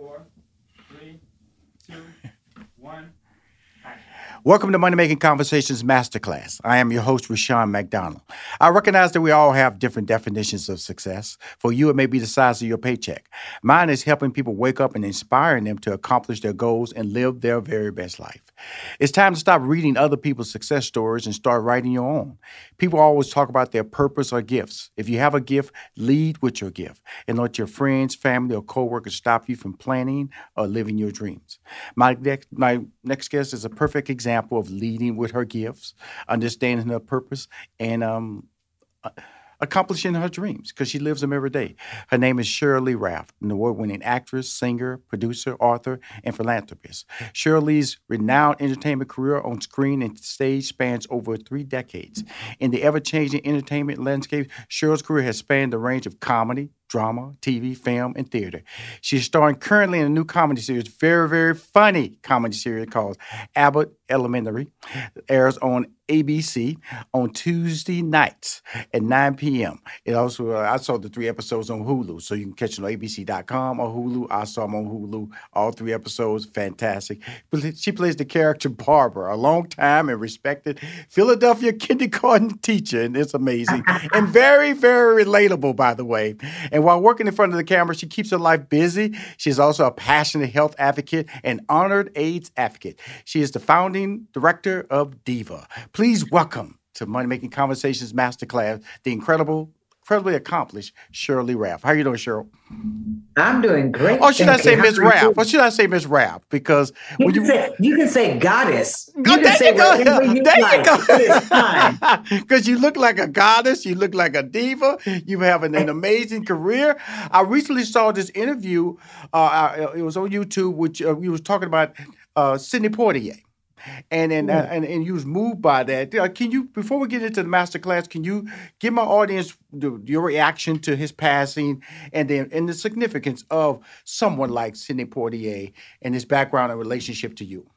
four, three, two. Welcome to Money Making Conversations Masterclass. I am your host, Rushion McDonald. I recognize that we all have different definitions of success. For you, it may be the size of your paycheck. Mine is helping people wake up and inspiring them to accomplish their goals and live their very best life. It's time to stop reading other people's success stories and start writing your own. People always talk about their purpose or gifts. If you have a gift, lead with your gift and let your friends, family, or coworkers stop you from planning or living your dreams. My next, my next guest is a perfect example of leading with her gifts, understanding her purpose, and um, accomplishing her dreams because she lives them every day. Her name is Sheryl Ralph, an award winning actress, singer, producer, author, and philanthropist. Shirley's renowned entertainment career on screen and stage spans over three decades. In the ever changing entertainment landscape, Shirley's career has spanned the range of comedy, drama, TV, film, and theater. She's starring currently in a new comedy series, very, very funny comedy series called Abbott Elementary. It airs on ABC on Tuesday nights at 9 p.m. It also, uh, I saw the three episodes on Hulu, so you can catch it on ABC.com or Hulu. I saw them on Hulu, all three episodes, fantastic. She plays the character Barbara, a long time and respected Philadelphia kindergarten teacher, and it's amazing and very, very relatable, by the way. And while working in front of the camera, she keeps her life busy. She's also a passionate health advocate and honored AIDS advocate. She is the founding director of Diva. Please welcome to Money Making Conversations Masterclass the incredible, incredibly accomplished Shirley Ralph. How are you doing, Sheryl? I'm doing great. Or should I say Miss Ralph? Or should I say Miss Ralph? Because you can, you, say, you can say goddess. You oh, can there say you go. You there like. you go. Because you look like a goddess. You look like a diva. You have an, an amazing career. I recently saw this interview. Uh, it was on YouTube, which uh, we was talking about uh, Sidney Poitier and and, uh, and and you was moved by that. Can you before we get into the master class, can you give my audience the, your reaction to his passing and then and the significance of someone like Sidney Poitier and his background and relationship to you?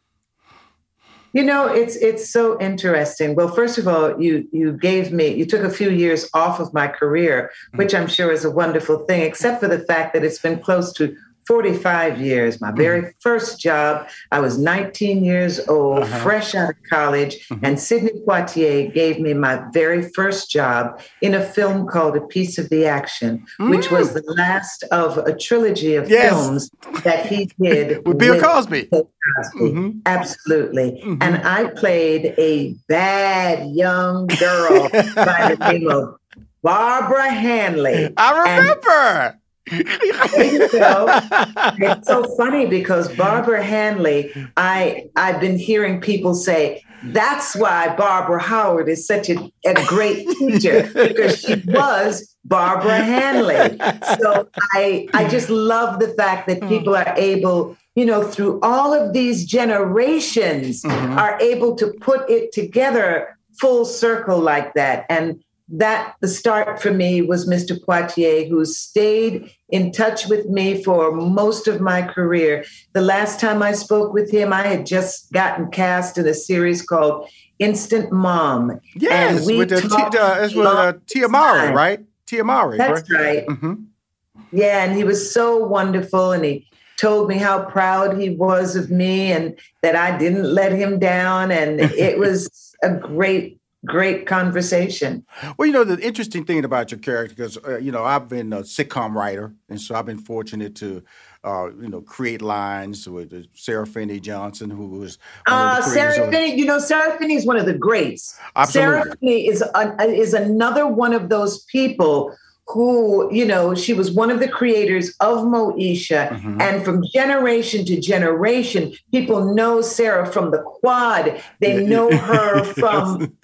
You know, it's it's so interesting. Well, first of all, you you gave me you took a few years off of my career, which mm-hmm. I'm sure is a wonderful thing, except for the fact that it's been close to 45 years. My very mm-hmm. first job, I was 19 years old, uh-huh. fresh out of college, mm-hmm. and Sidney Poitier gave me my very first job in a film called A Piece of the Action, mm. which was mm. the last of a trilogy of yes. films that he did with Bill Cosby. Cosby. Mm-hmm. Absolutely. Mm-hmm. And I played a bad young girl by the name of Barbara Hanley. I remember. And it's so funny because Barbara Hanley, I I've been hearing people say that's why Barbara Howard is such a, a great teacher because she was Barbara Hanley. So I I just love the fact that people are able, you know, through all of these generations, mm-hmm. are able to put it together full circle like that. And that the start for me was Mr. Poitier, who stayed in touch with me for most of my career. The last time I spoke with him, I had just gotten cast in a series called Instant Mom. Yes, and we with the T- uh, with uh, Tia Mowry, right? Tia Mowry. That's right. Mm-hmm. Yeah, and he was so wonderful, and he told me how proud he was of me and that I didn't let him down, and it was a great great conversation. Well, you know, the interesting thing about your character, because, uh, you know, I've been a sitcom writer, and so I've been fortunate to, uh, you know, create lines with uh, Sara Finney Johnson, who was. Uh, Sara Finney, you know, Sara Finney is one of the greats. Absolutely. Sara Finney is, is another one of those people who, you know, she was one of the creators of Moesha. Mm-hmm. And from generation to generation, people know Sara from the quad. They know her from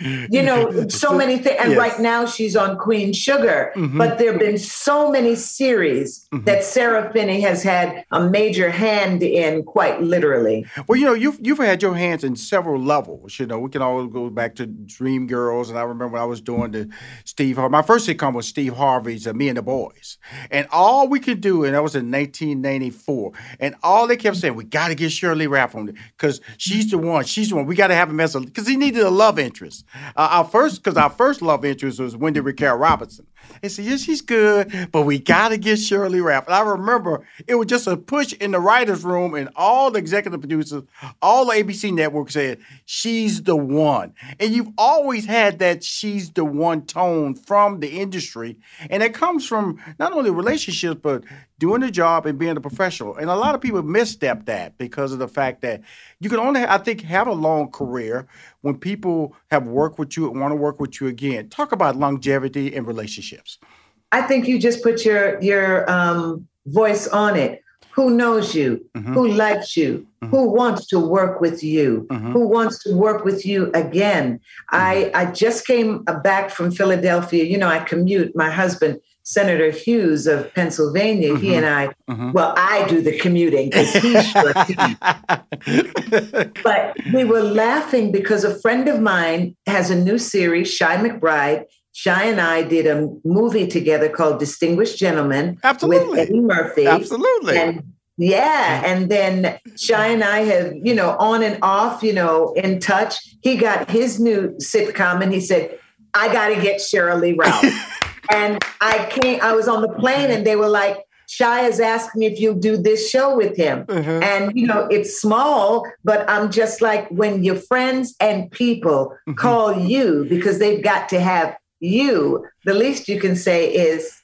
you know so many things and yes. right now she's on queen sugar mm-hmm. but there have been so many series mm-hmm. that sara finney has had a major hand in quite literally well you know you've, you've had your hands in several levels you know we can always go back to dream girls and i remember when i was doing the steve harvey my first sitcom was steve harvey's uh, me and the boys and all we could do and that was in 1994 and all they kept saying we got to get shirley raff on it because she's the one she's the one we got to have him as a because he needed a love interest Uh, our first, because our first love interest was Wendy Raquel Robinson. They said, yeah, she's good, but we got to get Shirley Ralph. And I remember it was just a push in the writer's room, and all the executive producers, all the ABC network said, she's the one. And you've always had that she's the one tone from the industry. And it comes from not only relationships, but doing the job and being a professional. And a lot of people misstep that because of the fact that you can only, I think, have a long career when people have worked with you and want to work with you again. Talk about longevity and relationships. I think you just put your your um, voice on it. Who knows you? Mm-hmm. Who likes you? Mm-hmm. Who wants to work with you? Mm-hmm. Who wants to work with you again? I mm-hmm. I just came back from Philadelphia. You know, I commute. My husband Senator Hughes of Pennsylvania, mm-hmm. he and I, mm-hmm. well, I do the commuting because he's short. but we were laughing because a friend of mine has a new series, Chi McBride. Chi and I did a movie together called Distinguished Gentlemen Absolutely. with Eddie Murphy. Absolutely. And yeah. And then Chi and I have, you know, on and off, you know, in touch. He got his new sitcom and he said, I got to get Shirley Ralph. and I came, I was on the plane and they were like, Chi has asked me if you'll do this show with him. Mm-hmm. And, you know, it's small, but I'm just like, when your friends and people mm-hmm. call you because they've got to have you, the least you can say is,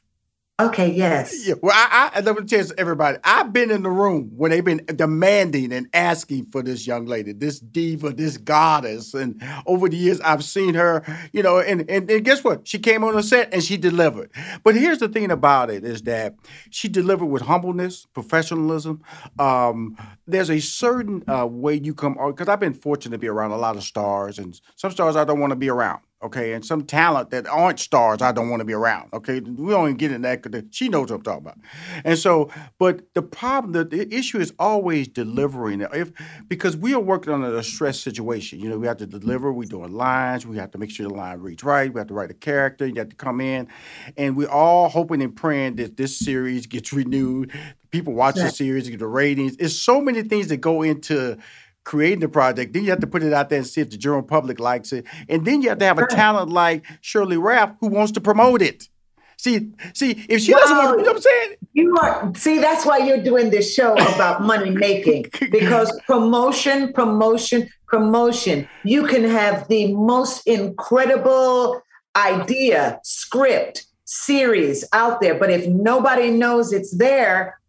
Okay, yes. Yeah, well, I, I let me tell everybody, I've been in the room when they've been demanding and asking for this young lady, this diva, this goddess. And over the years, I've seen her, you know, and, and, and guess what? She came on the set and she delivered. But here's the thing about it is that she delivered with humbleness, professionalism. Um, there's a certain uh, way you come because I've been fortunate to be around a lot of stars, and some stars I don't want to be around okay, and some talent that aren't stars I don't want to be around, okay? We don't even get in that because she knows what I'm talking about. And so, but the problem, the, the issue is always delivering. If Because we are working on a stress situation. You know, we have to deliver, we're doing lines, we have to make sure the line reads right, we have to write a character, you have to come in, and we're all hoping and praying that this series gets renewed. People watch the series, get the ratings. It's so many things that go into creating the project. Then you have to put it out there and see if the general public likes it. And then you have to have a talent like Shirley Ralph who wants to promote it. See, see, if she well, doesn't want to, you know what I'm saying? You are see, that's why you're doing this show about money making. Because promotion, promotion, promotion. You can have the most incredible idea, script, series out there, but if nobody knows it's there,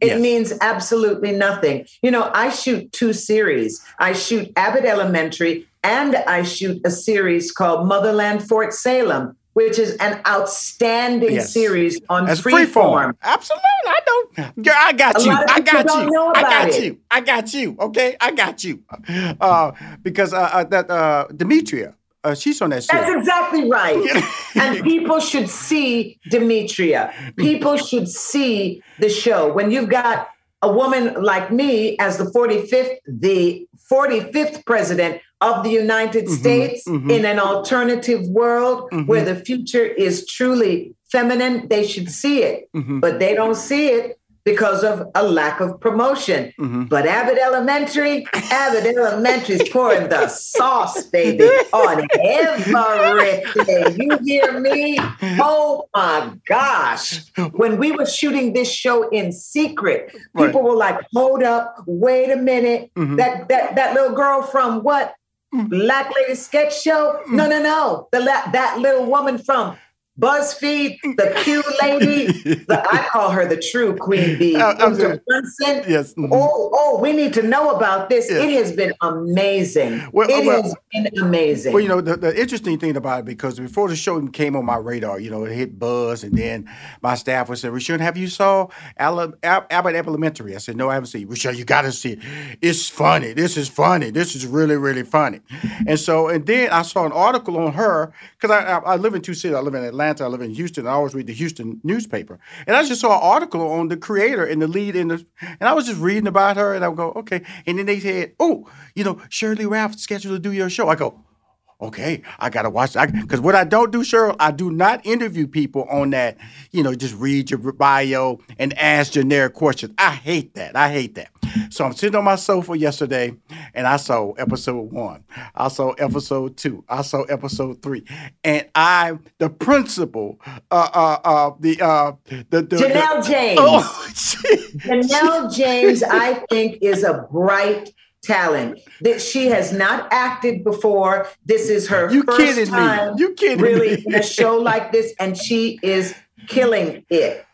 it yes. means absolutely nothing. You know, I shoot two series. I shoot Abbott Elementary and I shoot a series called Motherland Fort Salem, which is an outstanding yes. series on As freeform. freeform. Absolutely. I don't. Girl, I got you. I got you. I got it. you. I got you. Okay. I got you. Uh, because uh, uh, that uh, Demetria, uh, she's on that show. That's exactly right. and people should see Demetria. People should see the show. When you've got a woman like me as the 45th, the 45th president of the United mm-hmm, States mm-hmm. in an alternative world mm-hmm. where the future is truly feminine, they should see it. Mm-hmm. But they don't see it because of a lack of promotion. Mm-hmm. But Abbott Elementary, Abbott Elementary is pouring the sauce, baby, on everything. You hear me? Oh my gosh. When we were shooting this show in secret, right. people were like, hold up, wait a minute. Mm-hmm. That that that little girl from what? Mm-hmm. Black Lady Sketch Show? No, no, no. The that little woman from BuzzFeed, the Q lady, the, I call her the true queen bee. Uh, yes. Mm-hmm. Oh, oh, we need to know about this. It has been amazing. Well, it well, has been amazing. Well, you know, the, the, interesting thing about it, because before the show came on my radar, you know, it hit buzz, and then my staff would say, Rushion, have you saw Abbott Elementary? I said, no, I haven't seen it. Rushion, you got to see it. It's funny. This is funny. This is really, really funny. And so, and then I saw an article on her, because I, I, I live in two cities. I live in Atlanta Atlanta. I live in Houston. I always read the Houston newspaper. And I just saw an article on the creator and the lead in the, and I was just reading about her and I would go, okay. And then they said, oh, you know, Shirley Ralph scheduled to do your show. I go, okay, I gotta watch that. Because what I don't do, Sheryl, I do not interview people on that, you know, just read your bio and ask generic questions. I hate that. I hate that. So I'm sitting on my sofa yesterday, and I saw episode one. I saw episode two. I saw episode three, and I, the principal, uh, uh, uh the uh, the, the Janelle the, James. Oh, Janelle James, I think, is a bright talent that she has not acted before. This is her You first kidding me. You kidding really me. in a show like this, and she is killing it.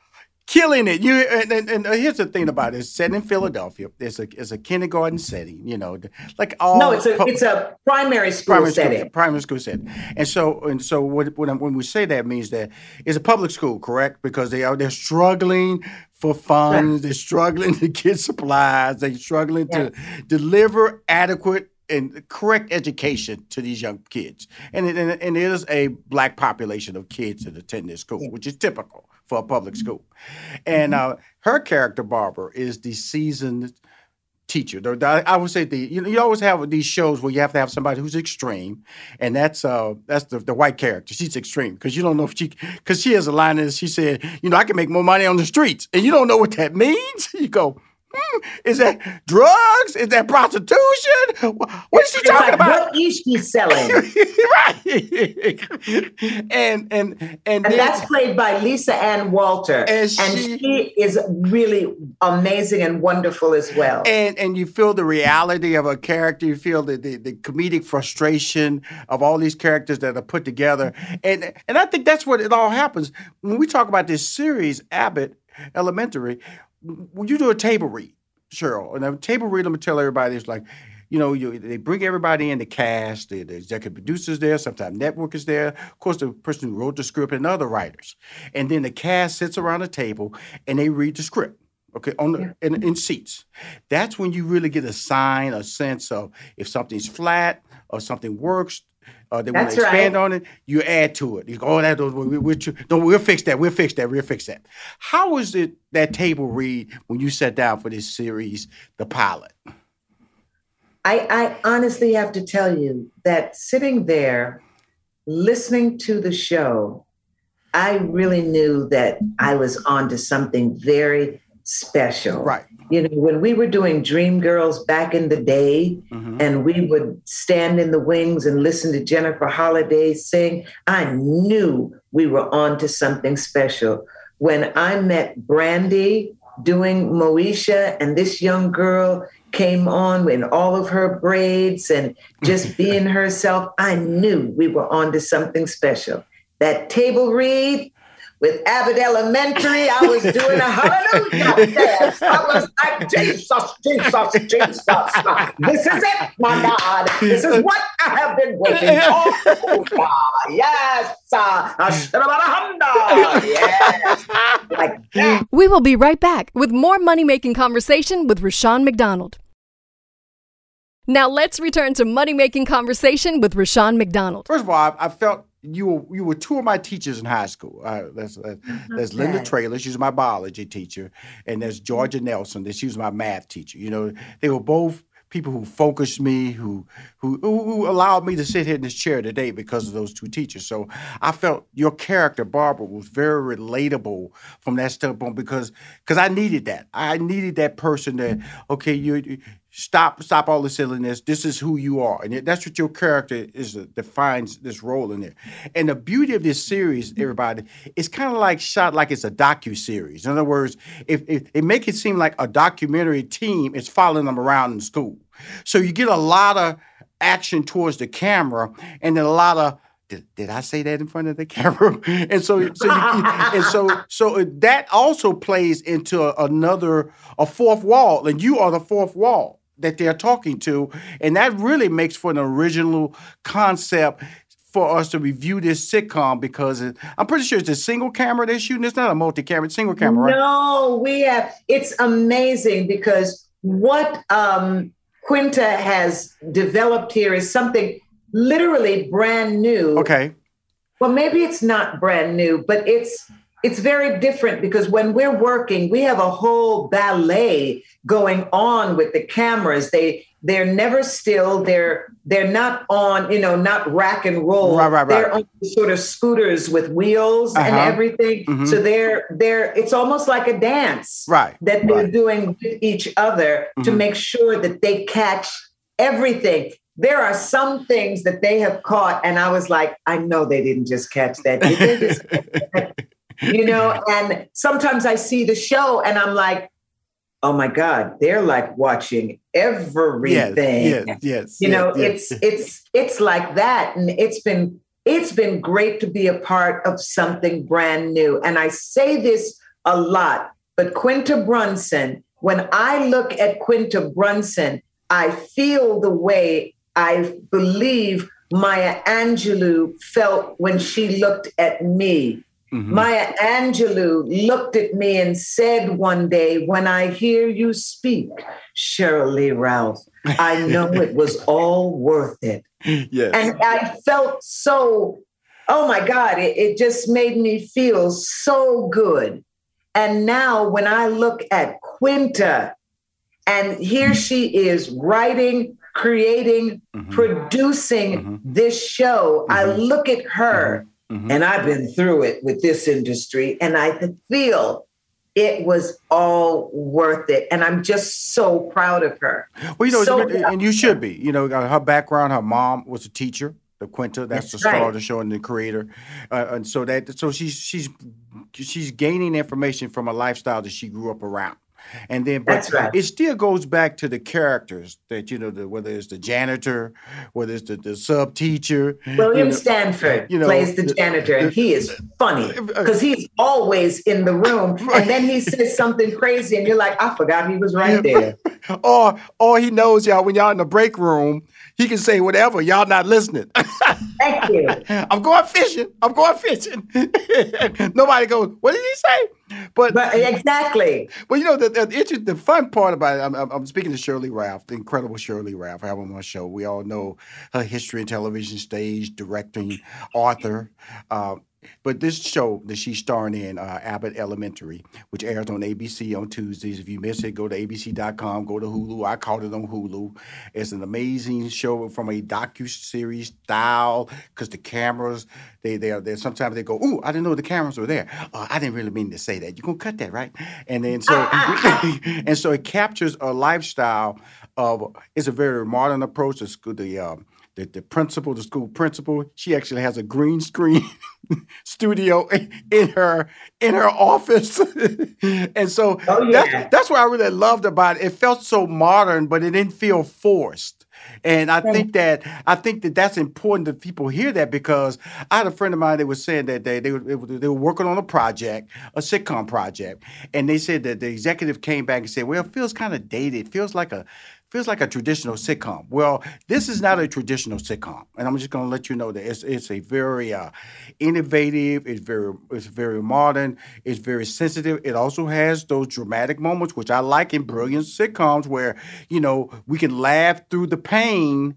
Killing it. You and, and, and uh, here's the thing about it: it's set in Philadelphia. It's a it's a kindergarten setting. You know, like all No, it's a it's a primary school primary setting. school, primary school setting. And so and so what, when, when we say that means that it's a public school, correct? Because they are they're struggling for funds, they're struggling to get supplies, they're struggling to deliver adequate and correct education to these young kids. And it, and, it- and it is a black population of kids that attend this school, which is typical for a public school. And uh, her character, Barbara, is the seasoned teacher. I would say the you know you always have these shows where you have to have somebody who's extreme, and that's uh that's the, the white character. She's extreme because you don't know if she because she has a line that she said, you know, I can make more money on the streets, and you don't know what that means. You go. Is that drugs? Is that prostitution? What is she It's talking like, about? what is she selling? right. and and and, And then- that's played by Lisa Ann Walter. And And, she- she, is really amazing and wonderful as well. and and you feel the reality of a character. You feel the, the the comedic frustration of all these characters that are put together, and and I think that's what it all happens when we talk about this series, Abbott Elementary. When you do a table read, Sheryl, and a table read, let me tell everybody, it's like. You know, you, they bring everybody in the cast. The, the executive producers there. Sometimes network is there. Of course, the person who wrote the script and other writers. And then the cast sits around the table and they read the script okay, on the in, in seats. That's when you really get a sign, a sense of if something's flat or something works. Uh, or they want to expand right. on it, you add to it. You go, oh, that we, we, we're, tr- no, we'll fix that. We'll fix that. We'll fix that. How was it that table read when you sat down for this series, the pilot? I, I honestly have to tell you that sitting there, listening to the show, I really knew that I was onto something very special. Right. You know, when we were doing Dream Girls back in the day, Mhm. and we would stand in the wings and listen to Jennifer Holliday sing, I knew we were on to something special. When I met Brandy doing Moesha, and this young girl came on in all of her braids and just being herself, I knew we were on to something special. That table read, with Abbott Elementary, I was doing a hallelujah dance. I was like, Jesus, Jesus, Jesus. This is it, my God. This is what I have been waiting for. Yes. Ashtabadahanda. Yes. Like that. We will be right back with more money making conversation with Rushion McDonald. Now let's return to money making conversation with Rushion McDonald. First of all, I, I felt you were you were two of my teachers in high school. Uh, that's, that's, mm-hmm. there's Linda Okay. Traylor, she was my biology teacher, and there's mm-hmm. Georgia Nelson, that she was my math teacher. You know, they were both people who focused me, who who who who allowed me to sit here in this chair today because of those two teachers. So I felt your character, Barbara, was very relatable from that standpoint because because I needed that. I needed that person that mm-hmm. okay, you. Stop! Stop all the silliness. This is who you are, and that's what your character is. uh, defines this role in there. And the beauty of this series, everybody, it's kind of like shot like it's a docu series. In other words, if, if it make it seem like a documentary team is following them around in school, so you get a lot of action towards the camera, and then a lot of did, did I say that in front of the camera? and so, so you, and so, so that also plays into another, a fourth wall, and you are the fourth wall that they're talking to, and that really makes for an original concept for us to review this sitcom because it, I'm pretty sure it's a single camera they're shooting. It's not a multi-camera, it's single camera, right? No, we have. It's amazing because what um, Quinta has developed here is something literally brand new. Okay. Well, maybe it's not brand new, but it's it's very different because when we're working, we have a whole ballet going on with the cameras. They they're never still. They're they're not on, you know, not rack and roll. Right, right, right. They're on sort of scooters with wheels and Uh-huh. everything. Mhm. So they're they're it's almost like a dance Right. that they're right. doing with each other to Mhm. make sure that they catch everything. There are some things that they have caught, and I was like, I know they didn't just catch that. Did they just you know, and sometimes I see the show and I'm like, oh my God, they're like watching yes, everything. yes, yes. You yes, know, yes. it's it's it's like that. And it's been it's been great to be a part of something brand new. And I say this a lot, but Quinta Brunson, when I look at Quinta Brunson, I feel the way I believe Maya Angelou felt when she looked at me. Mhm. Maya Angelou looked at me and said one day, When I hear you speak, Shirley Ralph, I know it was all worth it. yes. And I felt so, oh my God, it, it just made me feel so good. And now when I look at Quinta, and here she is writing, creating, Mhm. producing Mhm. this show, I Mhm. look at her. Mhm. And I've been through it with this industry, and I could feel it was all worth it. And I'm just so proud of her. Well, you know, So- and you should be. You know, uh, her background, her mom was a teacher, the Quinta. That's, That's the star right. of the show and the creator. Uh, and so that, so she's she's she's gaining information from a lifestyle that she grew up around. And then, but right. it still goes back to the characters that you know, the, whether it's the janitor, whether it's the, the sub teacher. William you know, Stanford you know, plays the the- janitor, and he is funny Uh, because he's always in the room. Right. And then he says something crazy, and you're like, I forgot he was right there. or or he knows y'all when y'all in the break room, he can say whatever. Y'all not listening. Thank you. I'm going fishing. I'm going fishing. Nobody goes, what did he say? But But exactly. well, you know, the, the, the fun part about it, I'm, I'm I'm speaking to Shirley Ralph, the incredible Shirley Ralph. I have on my show. We all know her history in television, stage, directing, author. Uh, but this show that she's starring in, uh, Abbott Elementary, which airs on ABC on Tuesdays. If you miss it, go to abc.com, go to Hulu. I caught it on Hulu. It's an amazing show from a docu series style because the cameras they they are there. Sometimes they go, "Ooh, I didn't know the cameras were there. Uh, I didn't really mean to say that. You're gonna cut that, right?" And then so and so it captures a lifestyle of. It's a very modern approach. School, the um, the, the principal, the school principal, she actually has a green screen studio in her in her office, and so Oh, yeah. that's that's what I really loved about it. It felt so modern, but it didn't feel forced. And I think that I think that that's important that people hear that because I had a friend of mine that was saying that they they were, they were working on a project, a sitcom project, and they said that the executive came back and said, "Well, it feels kind of dated. It feels like a feels like a traditional sitcom." Well, this is not a traditional sitcom, and I'm just going to let you know that it's it's a very uh, innovative. It's very it's very modern. It's very sensitive. It also has those dramatic moments, which I like in brilliant sitcoms, where you know we can laugh through the pain,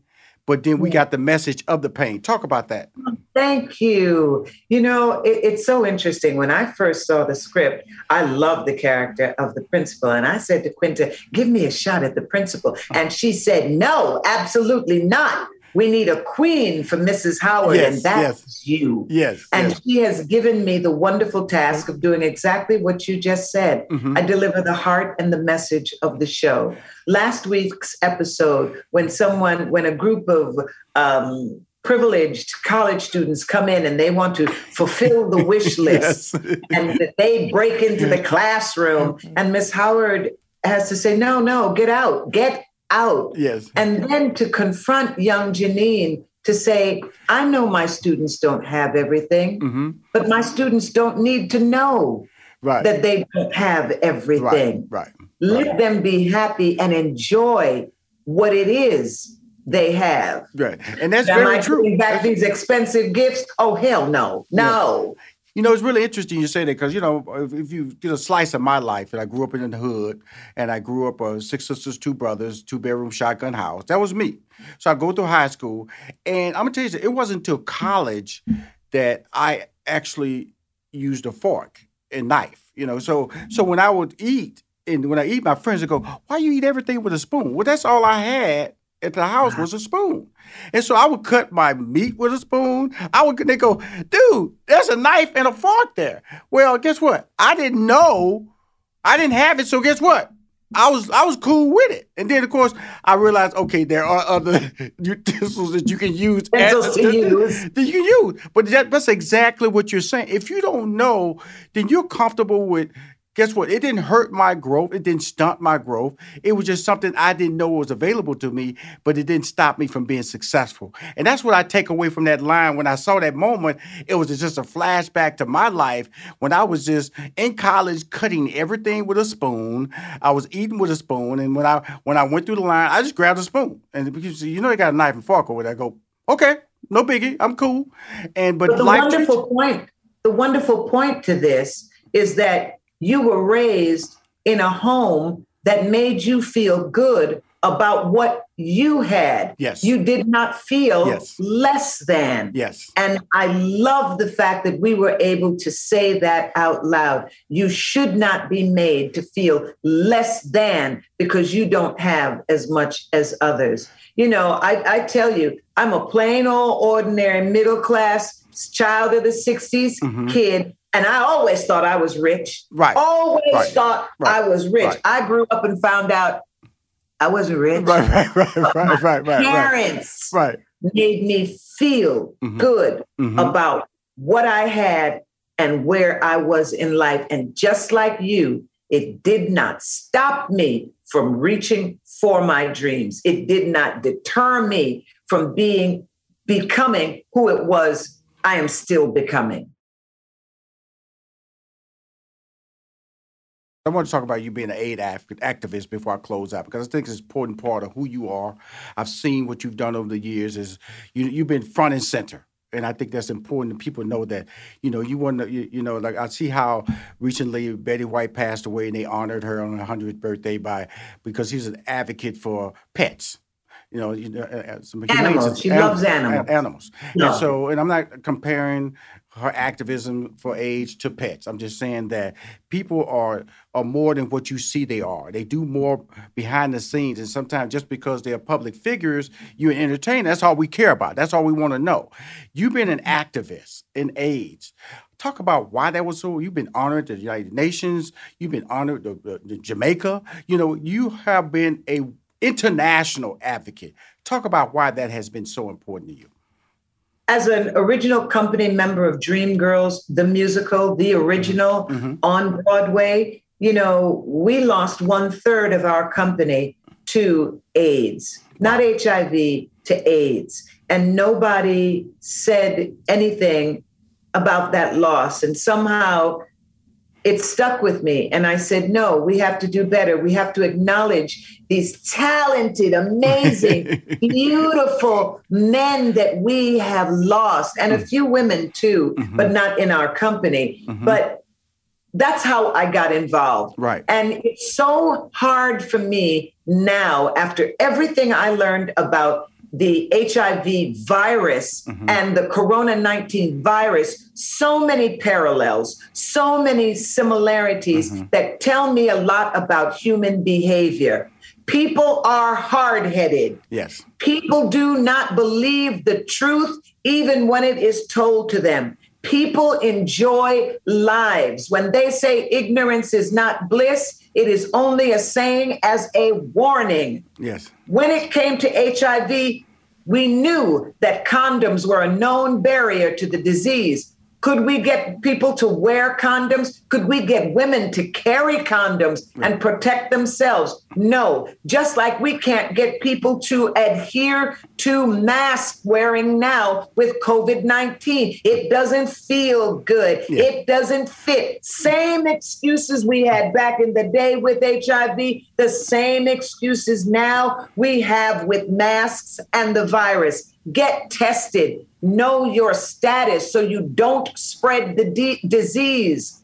but then we got the message of the pain. Talk about that. Thank you. You know, it, it's so interesting. When I first saw the script, I loved the character of the principal. And I said to Quinta, give me a shot at the principal. And she said, no, absolutely not. We need a queen for Mrs. Howard, Yes, and that's you. Yes. And yes. she has given me the wonderful task of doing exactly what you just said. Mhm. I deliver the heart and the message of the show. Last week's episode, when someone, when a group of um, privileged college students come in and they want to fulfill the wish list, yes. and they break into the classroom, and Miss Howard has to say, "No, no, get out, get out." yes. And then to confront young Janine to say, I know my students don't have everything, hmm but my students don't need to know Right. that they don't have everything. Right. Let them be happy and enjoy what it is they have. Right. And that's Am very I true. back That's- these expensive gifts? Oh, hell no. No. You know, it's really interesting you say that because you know, if, if you get a slice of my life, and I grew up in the hood, and I grew up uh, six sisters, two brothers, two bedroom shotgun house. That was me. So I go through high school, and I'm gonna tell you, something, it wasn't until college that I actually used a fork. and knife. You know, so so when I would eat and when I eat, my friends would go, "Why you eat everything with a spoon?" Well, that's all I had at the house was a spoon. And so I would cut my meat with a spoon. I would they go, dude, there's a knife and a fork there. Well, guess what? I didn't know. I didn't have it, so guess what? I was I was cool with it. And then of course I realized, okay, there are other utensils that you can use. Utensils to use. That you can use. But that, that's exactly what you're saying. If you don't know, then you're comfortable with guess what? It didn't hurt my growth. It didn't stunt my growth. It was just something I didn't know was available to me, but it didn't stop me from being successful. And that's what I take away from that line. When I saw that moment, it was just a flashback to my life when I was just in college cutting everything with a spoon. I was eating with a spoon. And when I when I went through the line, I just grabbed a spoon. And because you know they got a knife and fork over there, I go, okay, no biggie, I'm cool. And but, but the wonderful point, the wonderful point to this is that you were raised in a home that made you feel good about what you had. Yes. You did not feel yes. less than. Yes. And I love the fact that we were able to say that out loud. You should not be made to feel less than because you don't have as much as others. You know, I, I tell you, I'm a plain old ordinary middle class child of the 60s mm-hmm. kid and I always thought I was rich. Right. Always right. thought right. I was rich. Right. I grew up and found out I wasn't rich. Right, right, right, right, right, right. Parents right. made me feel mm-hmm. good mm-hmm. about what I had and where I was in life. And just like you, it did not stop me from reaching for my dreams. It did not deter me from being becoming who it was I am still becoming. I want to talk about you being an aid activist before I close out because I think it's an important part of who you are. I've seen what you've done over the years. Is you you've been front and center, and I think that's important. that people know that you know you want to you, you, know like I see how recently Betty White passed away and they honored her on her hundredth birthday by because he's an advocate for pets you know, you know uh, uh animals. She loves animals. Animals. No. And so, and I'm not comparing her activism for age to pets. I'm just saying that people are are more than what you see they are. They do more behind the scenes, and sometimes just because they're public figures, you entertain. That's all we care about. That's all we want to know. You've been an activist in AIDS. Talk about why that was so. You've been honored the United Nations. You've been honored at Jamaica. You know, you have been a international advocate. Talk about why that has been so important to you as an original company member of Dreamgirls, the musical, the original mm-hmm. on Broadway, you know, we lost one third of our company to AIDS, not HIV, to AIDS. And nobody said anything about that loss. And somehow it stuck with me. And I said, no, we have to do better. We have to acknowledge these talented, amazing, beautiful men that we have lost, and a mm. few women too, mm-hmm. but not in our company. Mm-hmm. But that's how I got involved. Right. And it's so hard for me now, after everything I learned about the HIV virus mm-hmm. and the Corona 19 virus, so many parallels, so many similarities mm-hmm. that tell me a lot about human behavior. People are hard headed. Yes. People do not believe the truth even when it is told to them. People enjoy lives. When they say ignorance is not bliss, it is only a saying as a warning. Yes. When it came to HIV, we knew that condoms were a known barrier to the disease. Could we get people to wear condoms? Could we get women to carry condoms and protect themselves? No. Just like we can't get people to adhere to mask wearing now with COVID 19. It doesn't feel good. Yeah. It doesn't fit. Same excuses we had back in the day with HIV, the same excuses now we have with masks and the virus. Get tested know your status so you don't spread the de- disease.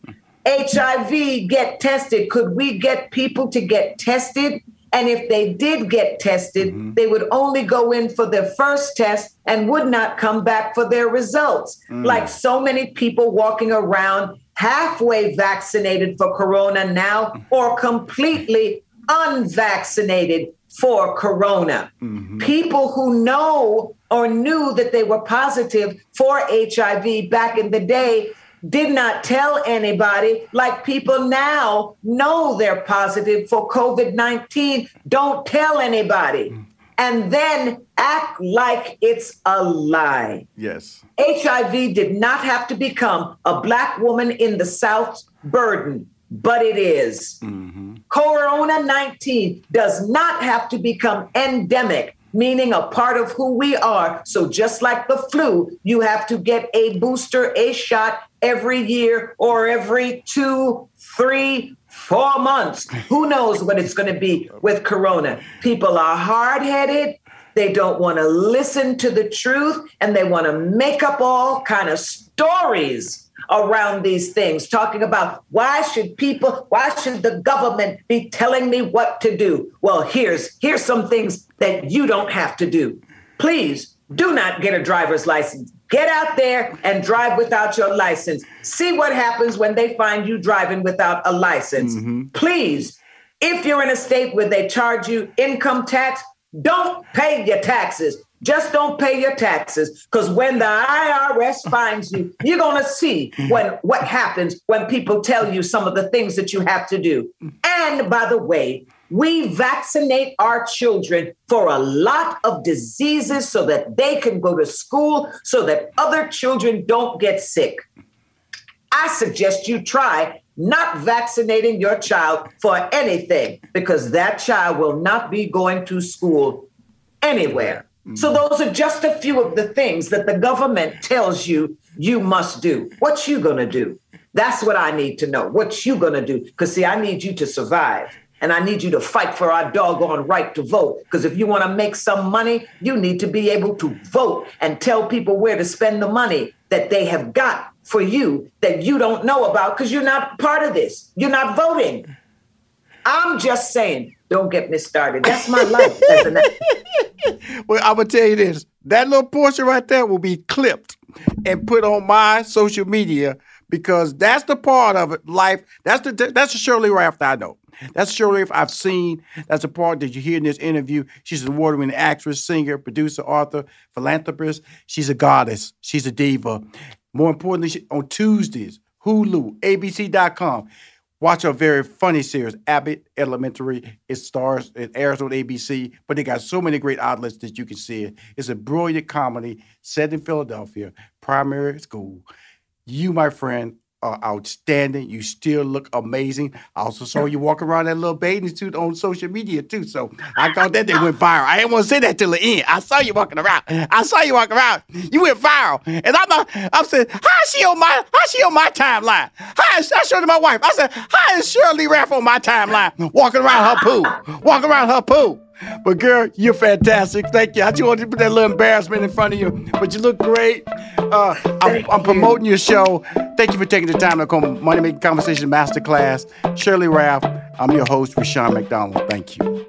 HIV, get tested. Could we get people to get tested? And if they did get tested, mm-hmm. they would only go in for their first test and would not come back for their results. Mm. Like so many people walking around halfway vaccinated for corona now or completely unvaccinated for corona. Mm-hmm. People who know or knew that they were positive for HIV back in the day did not tell anybody, like people now know they're positive for COVID 19, don't tell anybody. Mm. And then act like it's a lie. Yes. HIV did not have to become a Black woman in the South's burden, but it is. Mm-hmm. Corona 19 does not have to become endemic, meaning a part of who we are. So, just like the flu, you have to get a booster, a shot every year or every two, three, four months. Who knows what it's going to be with Corona? People are hard headed. They don't want to listen to the truth and they want to make up all kind of stories around these things, talking about why should people, why should the government be telling me what to do? Well, here's here's some things that you don't have to do. Please do not get a driver's license. Get out there and drive without your license. See what happens when they find you driving without a license. Mm-hmm. Please, if you're in a state where they charge you income tax, don't pay your taxes. Just don't pay your taxes because when the IRS finds you, you're going to see when what happens when people tell you some of the things that you have to do. And by the way, we vaccinate our children for a lot of diseases so that they can go to school, so that other children don't get sick. I suggest you try not vaccinating your child for anything because that child will not be going to school anywhere. Mm-hmm. So those are just a few of the things that the government tells you you must do. What you going to do? That's what I need to know. What you going to do? Cuz see I need you to survive. And I need you to fight for our doggone right to vote. Because if you want to make some money, you need to be able to vote and tell people where to spend the money that they have got for you that you don't know about because you're not part of this. You're not voting. I'm just saying, don't get me started. That's my life. well, I'm gonna tell you this: that little portion right there will be clipped and put on my social media because that's the part of it. Life. That's the that's the Shirley Ralph I know. That's Shirley Ralph I've seen. That's the part that you hear in this interview. She's an award-winning actress, singer, producer, author, philanthropist. She's a goddess. She's a diva. More importantly, on Tuesdays, Hulu, ABC.com. Watch a very funny series, Abbott Elementary. It stars, it airs on ABC, but they got so many great outlets that you can see it. It's a brilliant comedy set in Philadelphia, primary school. You, my friend, are outstanding. You still look amazing. I also saw you walk around that little bathing suit on social media too. So I thought that thing went viral. I didn't want to say that till the end. I saw you walking around. I saw you walking around. You went viral, and I'm I'm saying, how is she on my how is she on my timeline? How is I showed to my wife? I said, how is Shirley Ralph on my timeline walking around her pool, walking around her pool? But girl, you're fantastic. Thank you. I just wanted to put that little embarrassment in front of you, but you look great. Uh, I'm, I'm, promoting your show. Thank you for taking the time to come Money Making Conversation Masterclass. Shirley Ralph, I'm your host, Rushion McDonald. Thank you.